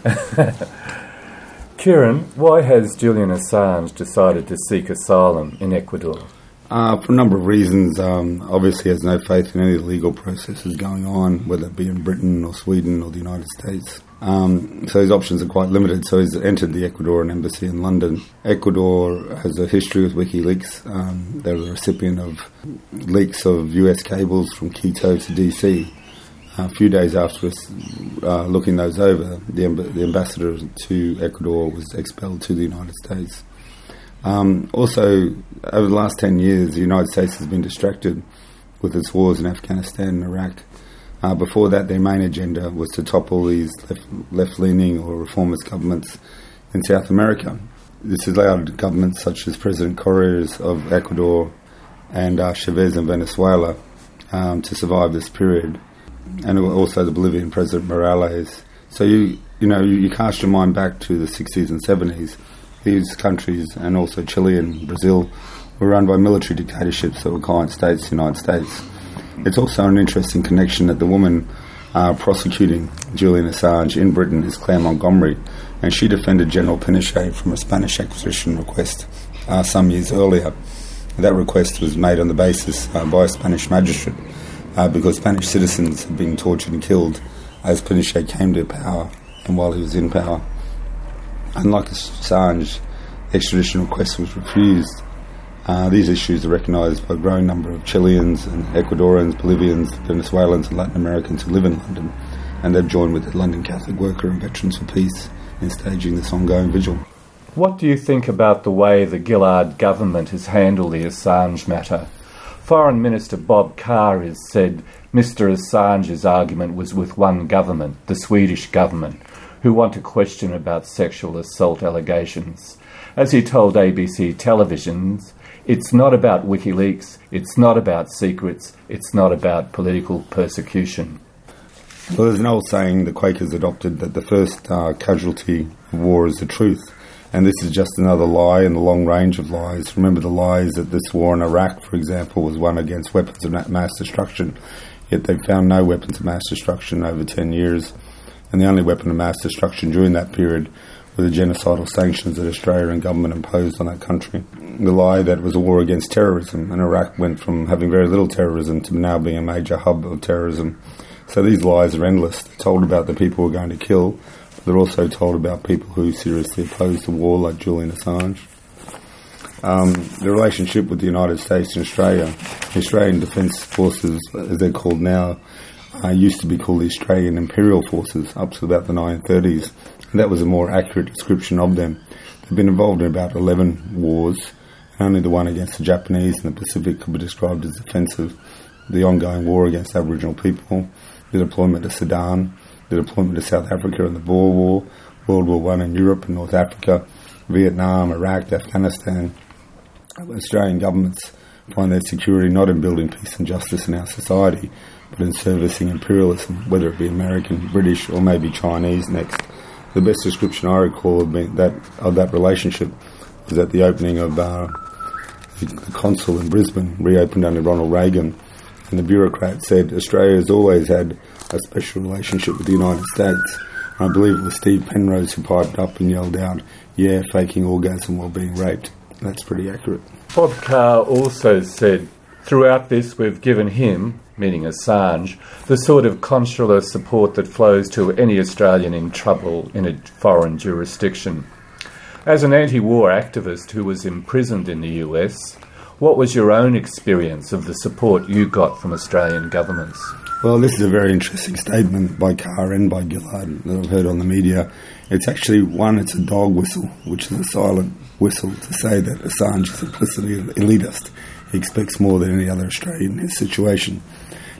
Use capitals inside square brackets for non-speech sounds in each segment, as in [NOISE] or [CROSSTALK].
[LAUGHS] Ciaron, why has Julian Assange decided to seek asylum in Ecuador? Uh, for a number of reasons. Um, obviously, has no faith in any legal processes going on, whether it be in Britain or Sweden or the United States. Um, so his options are quite limited. So he's entered the Ecuadorian embassy in London. Ecuador has a history with WikiLeaks. Um, they're the recipient of leaks of US cables from Quito to DC. A few days after us uh, looking those over, the, the ambassador to Ecuador was expelled to the United States. Um, also, over the last 10 years, the United States has been distracted with its wars in Afghanistan and Iraq. Uh, before that, their main agenda was to topple these left leaning or reformist governments in South America. This allowed governments such as President Correa's of Ecuador and uh, Chavez in Venezuela um, to survive this period, and also the Bolivian President Morales. So you you know you, you cast your mind back to the 60s and 70s these countries and also Chile and Brazil were run by military dictatorships that were client states, the United States. It's also an interesting connection that the woman uh, prosecuting Julian Assange in Britain is Clare Montgomery, and she defended General Pinochet from a Spanish acquisition request uh, some years earlier. That request was made on the basis uh, by a Spanish magistrate uh, because Spanish citizens had been tortured and killed as Pinochet came to power and while he was in power. Unlike Assange, extradition request was refused. Uh, these issues are recognised by a growing number of Chileans and Ecuadorians, Bolivians, Venezuelans, and Latin Americans who live in London, and they've joined with the London Catholic Worker and Veterans for Peace in staging this ongoing vigil. What do you think about the way the Gillard government has handled the Assange matter? Foreign Minister Bob Carr has said Mr Assange's argument was with one government, the Swedish government, who want to question about sexual assault allegations. As he told ABC televisions, it's not about WikiLeaks, it's not about secrets, it's not about political persecution. Well, there's an old saying the Quakers adopted that the first uh, casualty of war is the truth. And this is just another lie in the long range of lies. Remember the lies that this war in Iraq, for example, was won against weapons of mass destruction. Yet they've found no weapons of mass destruction over 10 years and the only weapon of mass destruction during that period were the genocidal sanctions that Australia and government imposed on that country. The lie that it was a war against terrorism, and Iraq went from having very little terrorism to now being a major hub of terrorism. So these lies are endless. They're told about the people we're going to kill, they're also told about people who seriously oppose the war, like Julian Assange. Um, the relationship with the United States and Australia, the Australian Defence Forces, as they're called now, uh, used to be called the Australian Imperial Forces up to about the 1930s, and that was a more accurate description of them. They've been involved in about 11 wars, and only the one against the Japanese in the Pacific could be described as defensive. The ongoing war against Aboriginal people, the deployment to Sudan, deployment to South Africa in the Boer War, World War One in Europe and North Africa, Vietnam, Iraq, Afghanistan. Australian governments find their security not in building peace and justice in our society, but in servicing imperialism, whether it be American, British, or maybe Chinese next. The best description I recall of that of that relationship was at the opening of uh, the, the consul in Brisbane, reopened under Ronald Reagan, and the bureaucrat said Australia has always had a special relationship with the United States. And I believe it was Steve Penrose who piped up and yelled out, "Yeah, faking orgasm while being raped." That's pretty accurate. Bob Carr also said, "Throughout this, we've given him, meaning Assange, the sort of consular support that flows to any Australian in trouble in a foreign jurisdiction. As an anti war activist who was imprisoned in the US, what was your own experience of the support you got from Australian governments? Well, this is a very interesting statement by Carr and by Gillard that I've heard on the media. It's actually one, it's a dog whistle, which is a silent whistle to say that Assange is implicitly elitist. He expects more than any other Australian in his situation.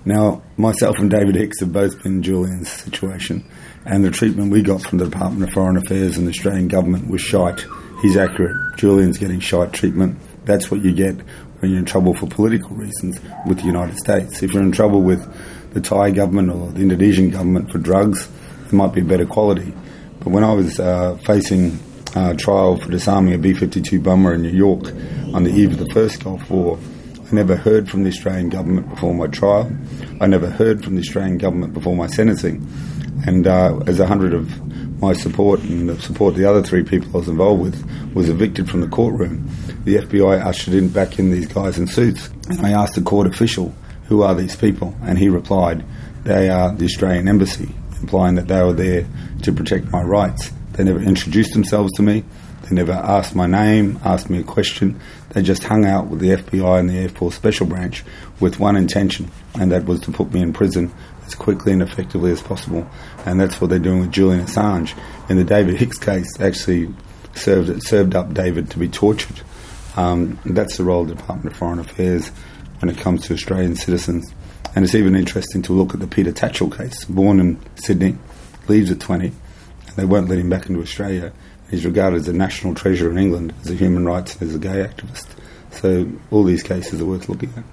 Now, myself and David Hicks have both been Julian's situation, and the treatment we got from the Department of Foreign Affairs and the Australian government was shite. He's accurate. Julian's getting shite treatment. That's what you get when you're in trouble for political reasons with the United States. If you're in trouble with the Thai government or the Indonesian government for drugs, it might be better quality. But when I was uh, facing uh, trial for disarming a B 52 bomber in New York on the eve of the first Gulf War, I never heard from the Australian government before my trial. I never heard from the Australian government before my sentencing. And uh, as a hundred of my support and the support the other three people I was involved with was evicted from the courtroom. The FBI ushered in back in these guys in suits, and I asked the court official, "Who are these people?" And he replied, "They are the Australian Embassy," implying that they were there to protect my rights. They never introduced themselves to me. They never asked my name, asked me a question. They just hung out with the FBI and the Air Force Special Branch with one intention, and that was to put me in prison as quickly and effectively as possible. And that's what they're doing with Julian Assange. In the David Hicks case, actually served served up David to be tortured. Um, that's the role of the Department of Foreign Affairs when it comes to Australian citizens. And it's even interesting to look at the Peter Tatchell case, born in Sydney, leaves at 20, and they won't let him back into Australia. He's regarded as a national treasure in England, as a human rights and as a gay activist. So all these cases are worth looking at.